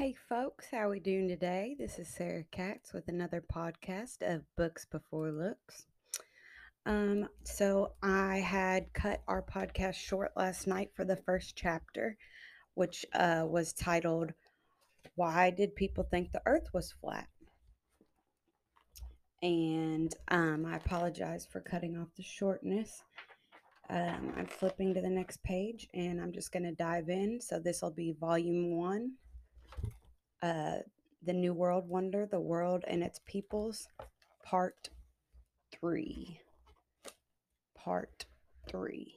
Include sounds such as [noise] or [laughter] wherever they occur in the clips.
Hey folks, how we doing today? This is Sarah Katz with another podcast of Books Before Looks. Um, so I had cut our podcast short last night for the first chapter, which uh, was titled "Why Did People Think the Earth Was Flat?" And um, I apologize for cutting off the shortness. Um, I'm flipping to the next page, and I'm just going to dive in. So this will be volume one uh, The New World Wonder, The World and Its Peoples, Part 3. Part 3.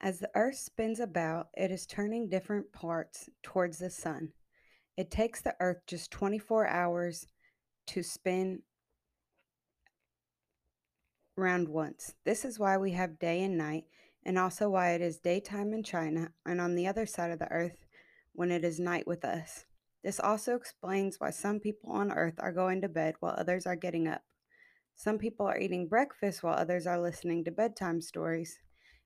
As the Earth spins about, it is turning different parts towards the sun. It takes the Earth just 24 hours to spin round once. This is why we have day and night and also why it is daytime in China and on the other side of the earth when it is night with us. This also explains why some people on earth are going to bed while others are getting up. Some people are eating breakfast while others are listening to bedtime stories,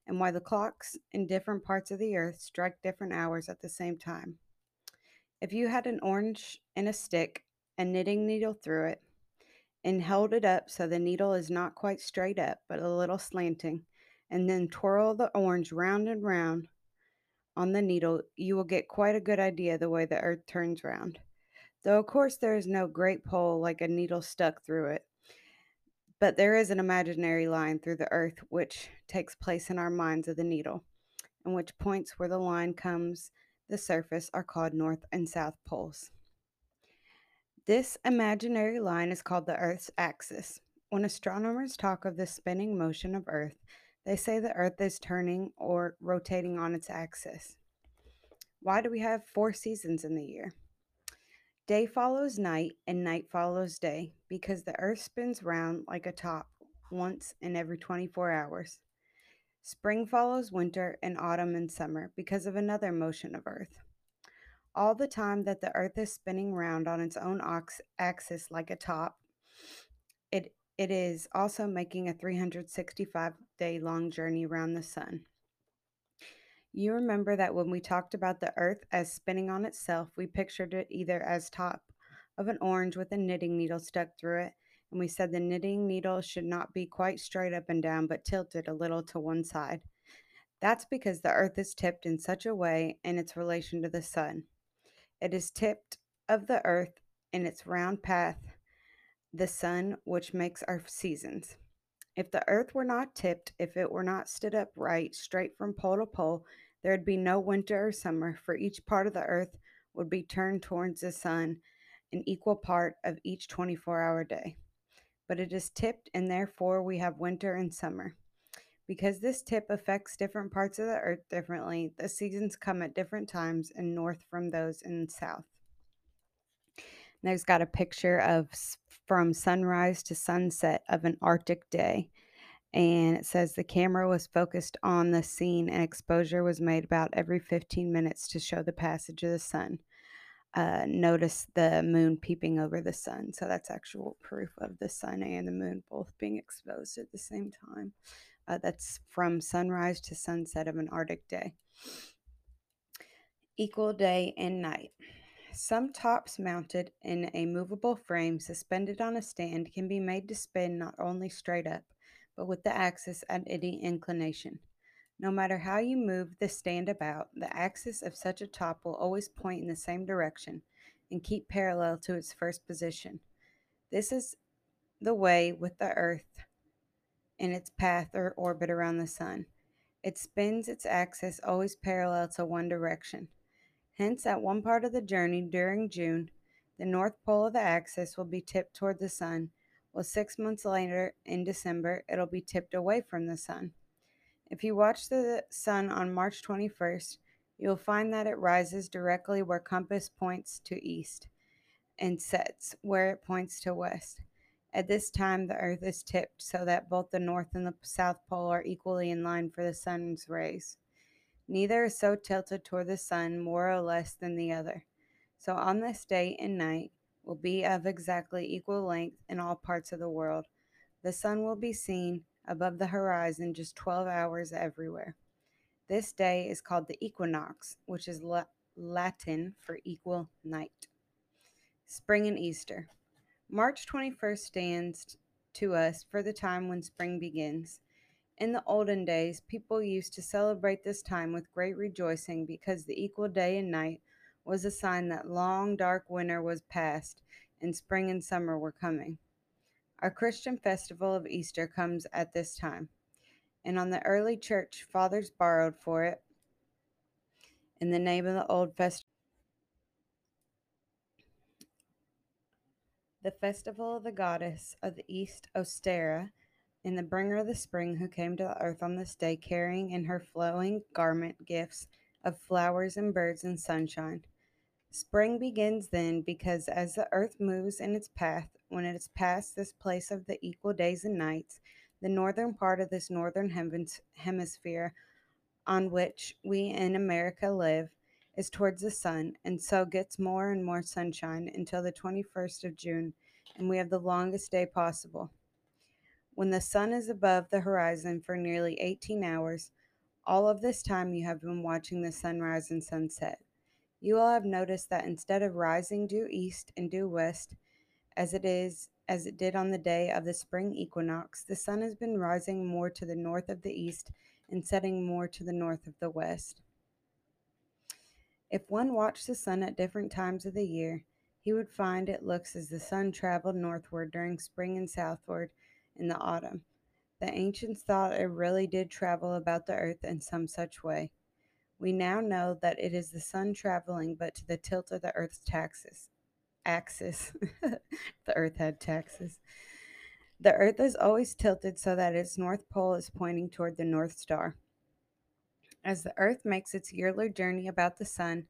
and why the clocks in different parts of the earth strike different hours at the same time. If you had an orange in a stick, a knitting needle through it, and held it up so the needle is not quite straight up but a little slanting, and then twirl the orange round and round on the needle, you will get quite a good idea the way the earth turns round. Though, of course, there is no great pole like a needle stuck through it, but there is an imaginary line through the earth which takes place in our minds of the needle, and which points where the line comes the surface are called north and south poles. This imaginary line is called the Earth's axis. When astronomers talk of the spinning motion of Earth, they say the Earth is turning or rotating on its axis. Why do we have four seasons in the year? Day follows night and night follows day because the Earth spins round like a top once in every 24 hours. Spring follows winter and autumn and summer because of another motion of Earth. All the time that the Earth is spinning round on its own axis like a top, it it is also making a 365 day long journey around the sun. You remember that when we talked about the earth as spinning on itself, we pictured it either as top of an orange with a knitting needle stuck through it, and we said the knitting needle should not be quite straight up and down but tilted a little to one side. That's because the earth is tipped in such a way in its relation to the sun. It is tipped of the earth in its round path the sun, which makes our seasons. If the earth were not tipped, if it were not stood upright straight from pole to pole, there would be no winter or summer, for each part of the earth would be turned towards the sun, an equal part of each 24 hour day. But it is tipped, and therefore we have winter and summer. Because this tip affects different parts of the earth differently, the seasons come at different times and north from those in south. There's got a picture of from sunrise to sunset of an Arctic day. And it says the camera was focused on the scene and exposure was made about every 15 minutes to show the passage of the sun. Uh, notice the moon peeping over the sun. So that's actual proof of the sun and the moon both being exposed at the same time. Uh, that's from sunrise to sunset of an Arctic day. Equal day and night. Some tops mounted in a movable frame suspended on a stand can be made to spin not only straight up, but with the axis at any inclination. No matter how you move the stand about, the axis of such a top will always point in the same direction and keep parallel to its first position. This is the way with the Earth in its path or orbit around the Sun. It spins its axis always parallel to one direction. Hence, at one part of the journey during June, the north pole of the axis will be tipped toward the sun, while six months later, in December, it'll be tipped away from the sun. If you watch the sun on March 21st, you'll find that it rises directly where compass points to east and sets where it points to west. At this time, the earth is tipped so that both the north and the south pole are equally in line for the sun's rays. Neither is so tilted toward the sun more or less than the other. So on this day and night will be of exactly equal length in all parts of the world. The sun will be seen above the horizon just 12 hours everywhere. This day is called the equinox, which is la- Latin for equal night. Spring and Easter. March 21st stands to us for the time when spring begins. In the olden days, people used to celebrate this time with great rejoicing because the equal day and night was a sign that long dark winter was past and spring and summer were coming. Our Christian festival of Easter comes at this time, and on the early church, fathers borrowed for it in the name of the old festival. The festival of the goddess of the east, Ostera, and the bringer of the spring, who came to the earth on this day, carrying in her flowing garment gifts of flowers and birds and sunshine. Spring begins then because as the earth moves in its path, when it is past this place of the equal days and nights, the northern part of this northern hemisphere on which we in America live is towards the sun, and so gets more and more sunshine until the 21st of June, and we have the longest day possible. When the sun is above the horizon for nearly 18 hours, all of this time you have been watching the sunrise and sunset. You will have noticed that instead of rising due east and due west, as it is as it did on the day of the spring equinox, the sun has been rising more to the north of the east and setting more to the north of the west. If one watched the sun at different times of the year, he would find it looks as the sun traveled northward during spring and southward in the autumn. The ancients thought it really did travel about the earth in some such way. We now know that it is the sun traveling, but to the tilt of the Earth's taxis, axis. [laughs] the Earth had taxes. The Earth is always tilted so that its north pole is pointing toward the North Star. As the Earth makes its yearly journey about the sun,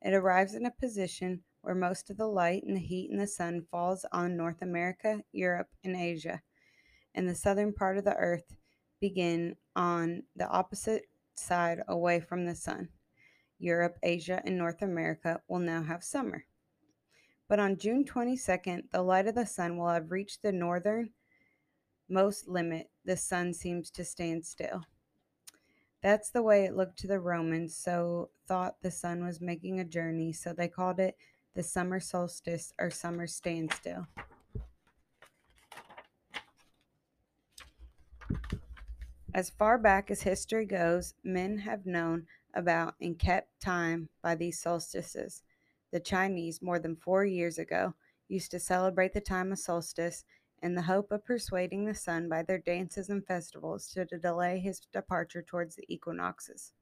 it arrives in a position where most of the light and the heat in the sun falls on North America, Europe, and Asia, and the southern part of the Earth begin on the opposite side away from the sun. Europe, Asia, and North America will now have summer. But on June 22nd, the light of the sun will have reached the northern most limit. The sun seems to stand still. That's the way it looked to the Romans, so thought the sun was making a journey, so they called it the summer solstice or summer standstill. As far back as history goes, men have known about and kept time by these solstices. The Chinese, more than four years ago, used to celebrate the time of solstice in the hope of persuading the sun by their dances and festivals to delay his departure towards the equinoxes.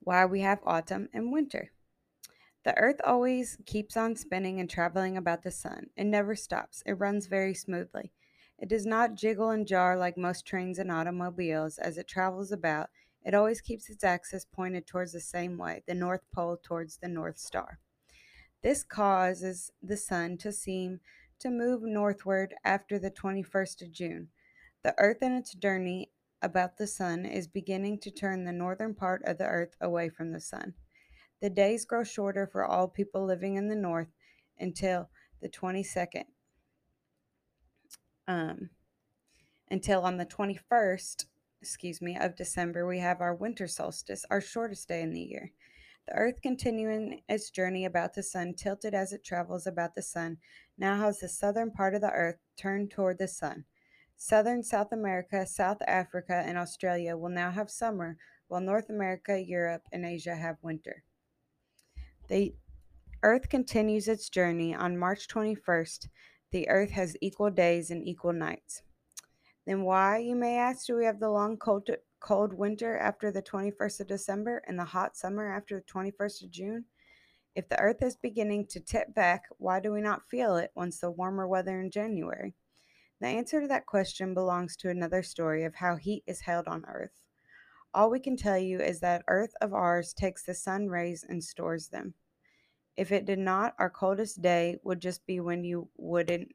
Why we have autumn and winter. The earth always keeps on spinning and traveling about the sun. It never stops, it runs very smoothly. It does not jiggle and jar like most trains and automobiles as it travels about. It always keeps its axis pointed towards the same way, the North Pole towards the North Star. This causes the sun to seem to move northward after the 21st of June. The Earth in its journey about the sun is beginning to turn the northern part of the Earth away from the sun. The days grow shorter for all people living in the north until the 22nd um, until on the 21st, excuse me, of December, we have our winter solstice, our shortest day in the year. The Earth continuing its journey about the sun, tilted as it travels about the sun, now has the southern part of the Earth turned toward the sun. Southern South America, South Africa, and Australia will now have summer, while North America, Europe, and Asia have winter. The Earth continues its journey on March 21st the earth has equal days and equal nights. Then why, you may ask, do we have the long cold, cold winter after the 21st of December and the hot summer after the 21st of June? If the earth is beginning to tip back, why do we not feel it once the warmer weather in January? The answer to that question belongs to another story of how heat is held on earth. All we can tell you is that earth of ours takes the sun rays and stores them. If it did not, our coldest day would just be when you wouldn't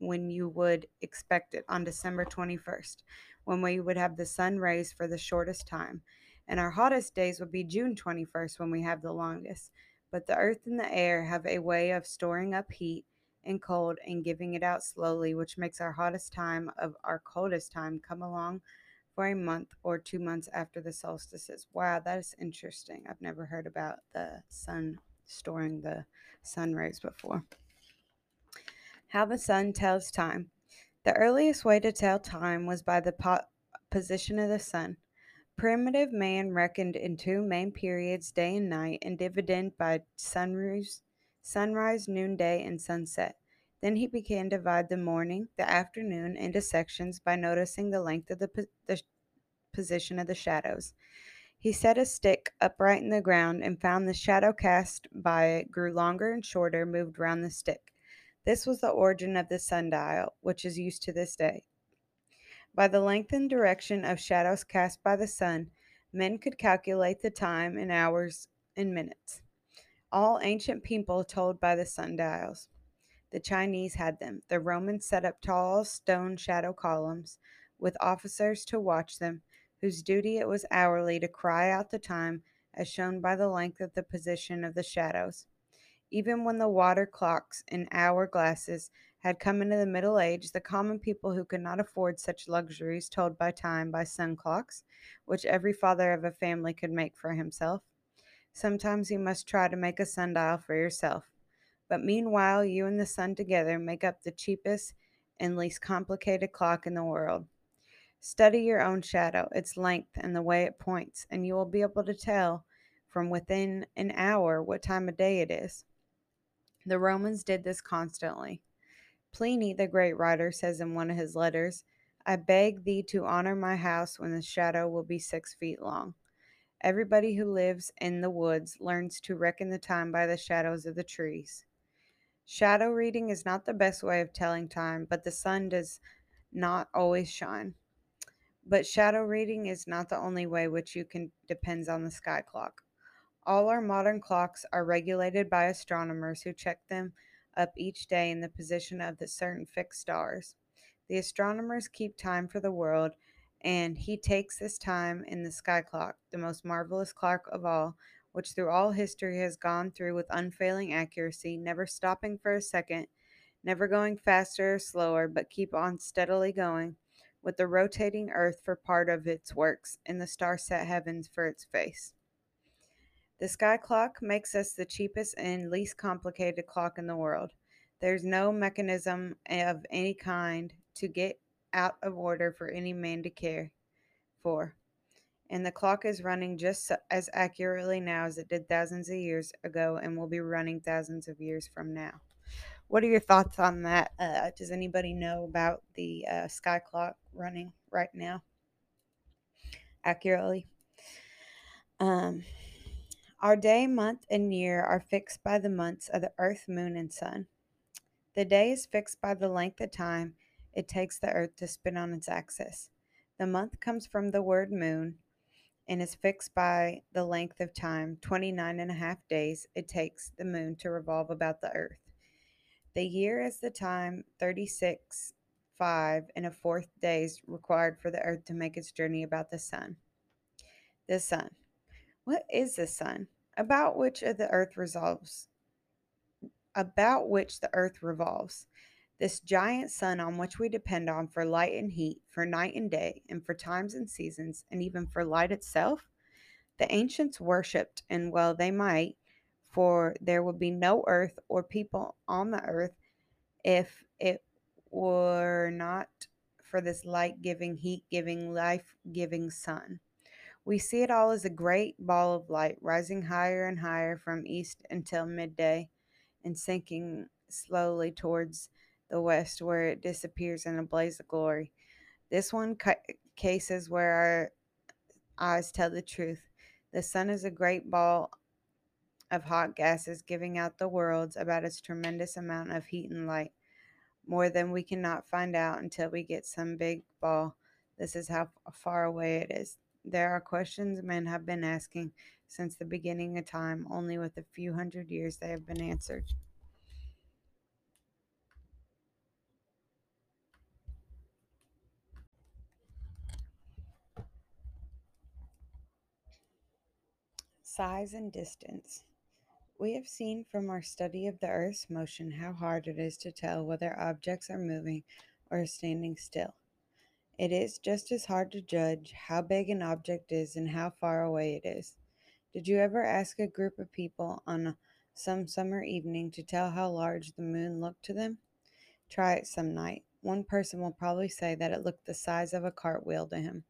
when you would expect it on December 21st, when we would have the sun rays for the shortest time. And our hottest days would be June 21st when we have the longest. But the earth and the air have a way of storing up heat and cold and giving it out slowly, which makes our hottest time of our coldest time come along for a month or two months after the solstices. Wow, that is interesting. I've never heard about the sun storing the sun rays before. How the sun tells time. The earliest way to tell time was by the po- position of the sun. Primitive man reckoned in two main periods, day and night, and divided by sunrise, sunrise, noonday, and sunset. Then he began to divide the morning, the afternoon, into sections by noticing the length of the, the position of the shadows. He set a stick upright in the ground and found the shadow cast by it grew longer and shorter, moved round the stick. This was the origin of the sundial, which is used to this day. By the length and direction of shadows cast by the sun, men could calculate the time in hours and minutes. All ancient people told by the sundials. The Chinese had them. The Romans set up tall stone shadow columns with officers to watch them, whose duty it was hourly to cry out the time as shown by the length of the position of the shadows. Even when the water clocks and hour glasses had come into the Middle Age, the common people who could not afford such luxuries told by time by sun clocks, which every father of a family could make for himself. Sometimes you must try to make a sundial for yourself. But meanwhile, you and the sun together make up the cheapest and least complicated clock in the world. Study your own shadow, its length, and the way it points, and you will be able to tell from within an hour what time of day it is. The Romans did this constantly. Pliny, the great writer, says in one of his letters, I beg thee to honor my house when the shadow will be six feet long. Everybody who lives in the woods learns to reckon the time by the shadows of the trees. Shadow reading is not the best way of telling time, but the sun does not always shine. But shadow reading is not the only way which you can depends on the sky clock. All our modern clocks are regulated by astronomers who check them up each day in the position of the certain fixed stars. The astronomers keep time for the world, and he takes this time in the sky clock, the most marvelous clock of all, which through all history has gone through with unfailing accuracy, never stopping for a second, never going faster or slower, but keep on steadily going, with the rotating earth for part of its works, and the star set heavens for its face. The sky clock makes us the cheapest and least complicated clock in the world. There's no mechanism of any kind to get out of order for any man to care for. And the clock is running just as accurately now as it did thousands of years ago and will be running thousands of years from now. What are your thoughts on that? Uh, does anybody know about the uh, sky clock running right now accurately? Um, our day, month, and year are fixed by the months of the earth, moon, and sun. The day is fixed by the length of time it takes the earth to spin on its axis. The month comes from the word moon and is fixed by the length of time, 29 and a half days, it takes the moon to revolve about the earth. The year is the time, 36, 5 and a fourth days required for the earth to make its journey about the sun. The sun. What is the sun? About which of the earth revolves? About which the earth revolves. This giant sun on which we depend on for light and heat, for night and day, and for times and seasons, and even for light itself, the ancients worshipped, and well they might, for there would be no earth or people on the earth if it were not for this light giving, heat giving, life giving sun. We see it all as a great ball of light rising higher and higher from east until midday and sinking slowly towards the west where it disappears in a blaze of glory. This one ca- case is where our eyes tell the truth. The sun is a great ball of hot gases giving out the worlds about its tremendous amount of heat and light, more than we cannot find out until we get some big ball. This is how far away it is. There are questions men have been asking since the beginning of time, only with a few hundred years they have been answered. Size and distance. We have seen from our study of the Earth's motion how hard it is to tell whether objects are moving or standing still. It is just as hard to judge how big an object is and how far away it is. Did you ever ask a group of people on some summer evening to tell how large the moon looked to them? Try it some night. One person will probably say that it looked the size of a cartwheel to him.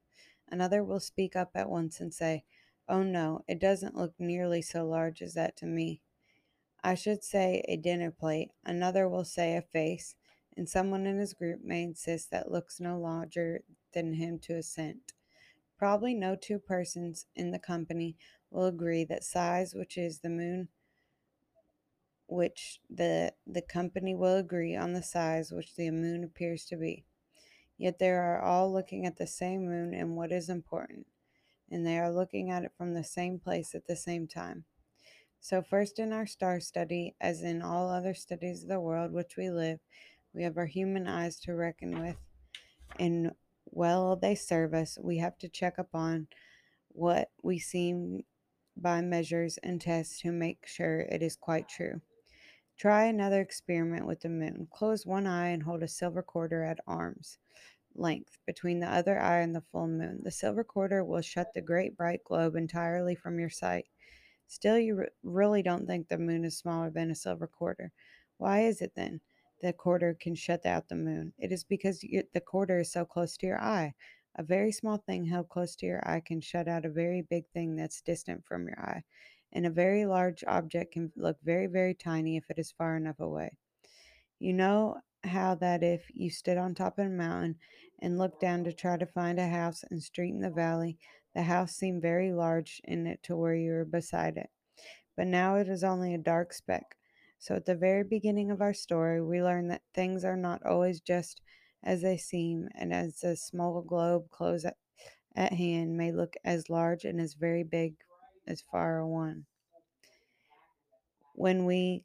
Another will speak up at once and say, Oh no, it doesn't look nearly so large as that to me. I should say a dinner plate. Another will say a face, and someone in his group may insist that looks no larger than him to assent. Probably no two persons in the company will agree that size, which is the moon, which the the company will agree on the size which the moon appears to be. Yet they are all looking at the same moon and what is important, and they are looking at it from the same place at the same time. So, first in our star study, as in all other studies of the world which we live, we have our human eyes to reckon with, and while they serve us, we have to check upon what we see by measures and tests to make sure it is quite true. Try another experiment with the moon. Close one eye and hold a silver quarter at arm's length between the other eye and the full moon. The silver quarter will shut the great bright globe entirely from your sight. Still, you re- really don't think the moon is smaller than a silver quarter. Why is it then? The quarter can shut out the moon. It is because you, the quarter is so close to your eye. A very small thing held close to your eye can shut out a very big thing that's distant from your eye. And a very large object can look very, very tiny if it is far enough away. You know how that if you stood on top of a mountain and looked down to try to find a house and street in the valley, the house seemed very large in it to where you were beside it. But now it is only a dark speck. So at the very beginning of our story, we learn that things are not always just as they seem, and as a small globe close at, at hand may look as large and as very big as far one. When we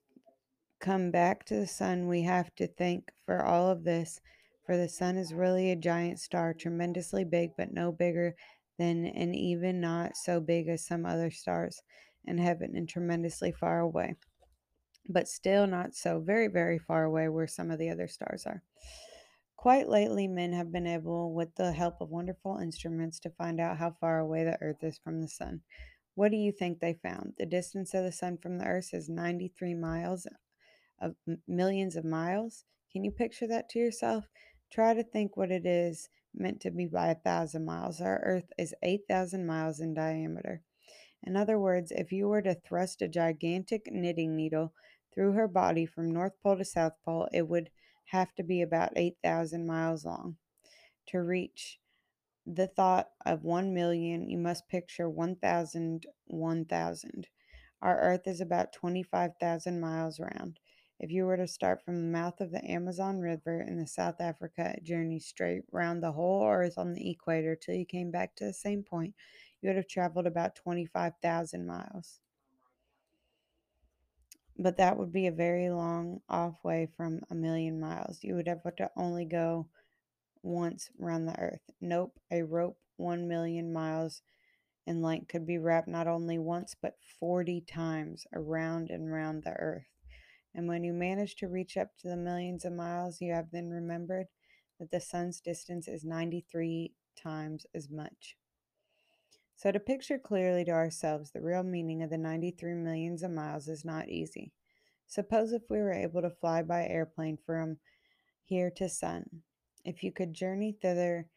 come back to the sun, we have to thank for all of this, for the sun is really a giant star, tremendously big, but no bigger than and even not so big as some other stars in heaven and tremendously far away. But still not so very, very far away where some of the other stars are. Quite lately, men have been able, with the help of wonderful instruments, to find out how far away the Earth is from the Sun. What do you think they found? The distance of the Sun from the Earth is 93 miles of millions of miles. Can you picture that to yourself? Try to think what it is meant to be by a thousand miles. Our Earth is 8,000 miles in diameter. In other words, if you were to thrust a gigantic knitting needle through her body from North Pole to South Pole, it would have to be about 8,000 miles long. To reach the thought of 1 million, you must picture 1,000, 1,000. Our Earth is about 25,000 miles round. If you were to start from the mouth of the Amazon River in the South Africa, journey straight round the whole Earth on the equator till you came back to the same point, you would have traveled about 25,000 miles. But that would be a very long off way from a million miles. You would have to only go once round the earth. Nope, a rope 1 million miles in length could be wrapped not only once but 40 times around and round the earth. And when you manage to reach up to the millions of miles, you have then remembered that the sun's distance is 93 times as much. So, to picture clearly to ourselves the real meaning of the 93 millions of miles is not easy. Suppose if we were able to fly by airplane from here to sun, if you could journey thither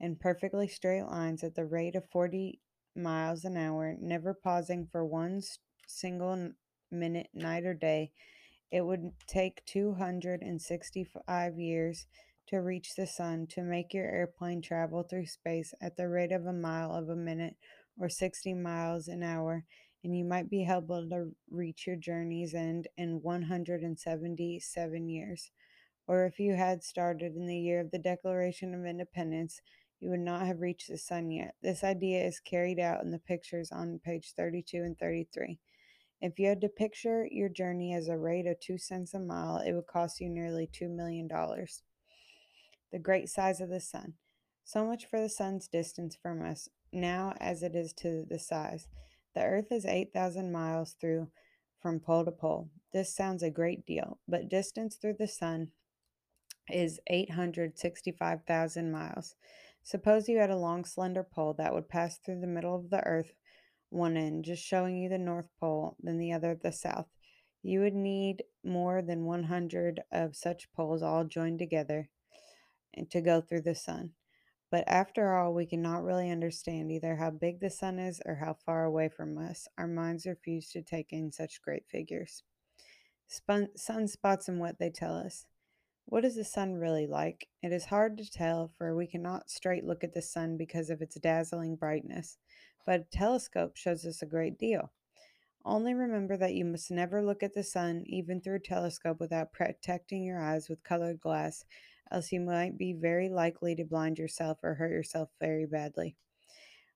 in perfectly straight lines at the rate of 40 miles an hour, never pausing for one single minute, night or day, it would take 265 years to reach the sun to make your airplane travel through space at the rate of a mile of a minute or 60 miles an hour, and you might be able to reach your journey's end in 177 years. Or if you had started in the year of the Declaration of Independence, you would not have reached the sun yet. This idea is carried out in the pictures on page 32 and 33. If you had to picture your journey as a rate of two cents a mile, it would cost you nearly $2 million the great size of the sun. So much for the sun's distance from us, now as it is to the size. The earth is 8,000 miles through from pole to pole. This sounds a great deal, but distance through the sun is 865,000 miles. Suppose you had a long, slender pole that would pass through the middle of the earth, one end just showing you the North Pole, then the other the South. You would need more than 100 of such poles all joined together and to go through the sun. But after all, we cannot really understand either how big the sun is or how far away from us. Our minds refuse to take in such great figures. Spun- sunspots and what they tell us. What is the sun really like? It is hard to tell, for we cannot straight look at the sun because of its dazzling brightness, but a telescope shows us a great deal. Only remember that you must never look at the sun, even through a telescope, without protecting your eyes with colored glass, else you might be very likely to blind yourself or hurt yourself very badly.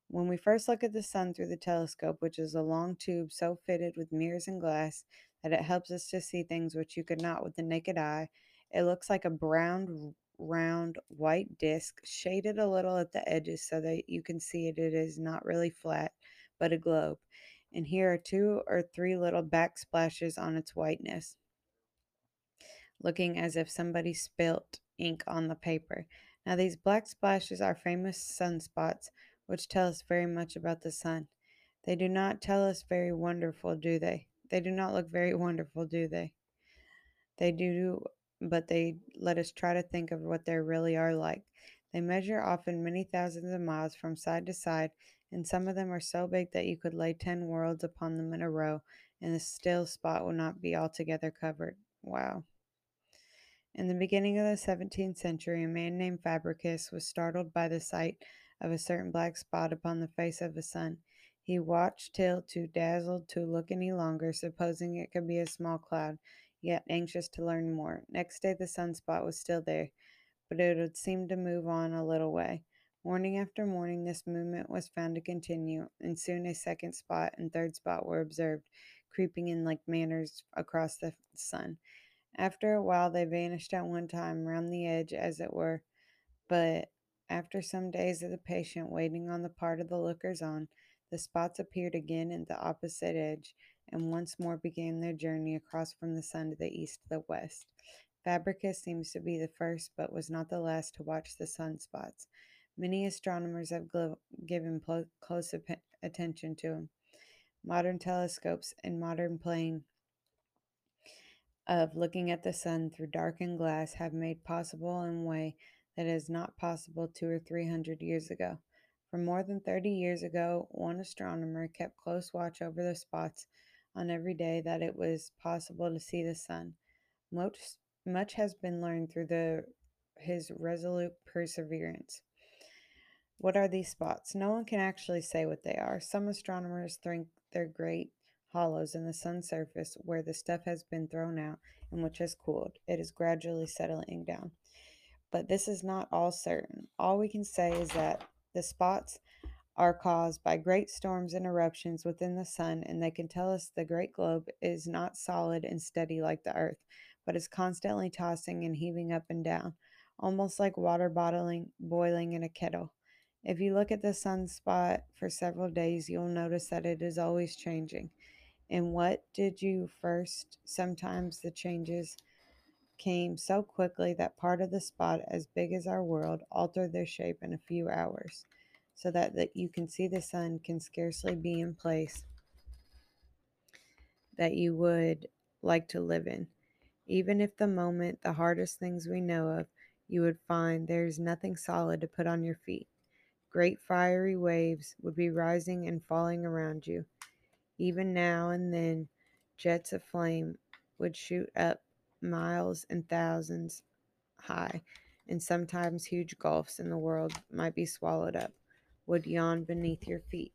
When we first look at the sun through the telescope, which is a long tube so fitted with mirrors and glass that it helps us to see things which you could not with the naked eye, it looks like a brown, round, white disc, shaded a little at the edges so that you can see it. It is not really flat, but a globe. And here are two or three little backsplashes on its whiteness, looking as if somebody spilt ink on the paper. Now, these black splashes are famous sunspots, which tell us very much about the sun. They do not tell us very wonderful, do they? They do not look very wonderful, do they? They do, but they let us try to think of what they really are like. They measure often many thousands of miles from side to side, and some of them are so big that you could lay ten worlds upon them in a row, and the still spot will not be altogether covered. Wow. In the beginning of the 17th century, a man named Fabricius was startled by the sight of a certain black spot upon the face of the sun. He watched till too dazzled to look any longer, supposing it could be a small cloud, yet anxious to learn more. Next day the sunspot was still there, but it would seem to move on a little way. Morning after morning, this movement was found to continue, and soon a second spot and third spot were observed, creeping in like manners across the sun. After a while, they vanished at one time round the edge, as it were. But after some days of the patient waiting on the part of the lookers on, the spots appeared again at the opposite edge, and once more began their journey across from the sun to the east to the west. Fabricius seems to be the first, but was not the last to watch the sunspots. Many astronomers have gl- given pl- close ap- attention to him. Modern telescopes and modern plane of looking at the sun through darkened glass have made possible in a way that is not possible two or three hundred years ago. For more than thirty years ago, one astronomer kept close watch over the spots on every day that it was possible to see the sun. Much, much has been learned through the, his resolute perseverance. What are these spots? No one can actually say what they are. Some astronomers think they're great hollows in the sun's surface where the stuff has been thrown out and which has cooled. It is gradually settling down. But this is not all certain. All we can say is that the spots are caused by great storms and eruptions within the sun, and they can tell us the great globe is not solid and steady like the earth, but is constantly tossing and heaving up and down, almost like water bottling, boiling in a kettle. If you look at the sunspot for several days, you'll notice that it is always changing. And what did you first? Sometimes the changes came so quickly that part of the spot, as big as our world, altered their shape in a few hours, so that, that you can see the sun can scarcely be in place that you would like to live in. Even if the moment, the hardest things we know of, you would find there is nothing solid to put on your feet. Great fiery waves would be rising and falling around you. Even now and then, jets of flame would shoot up miles and thousands high, and sometimes huge gulfs in the world might be swallowed up, would yawn beneath your feet.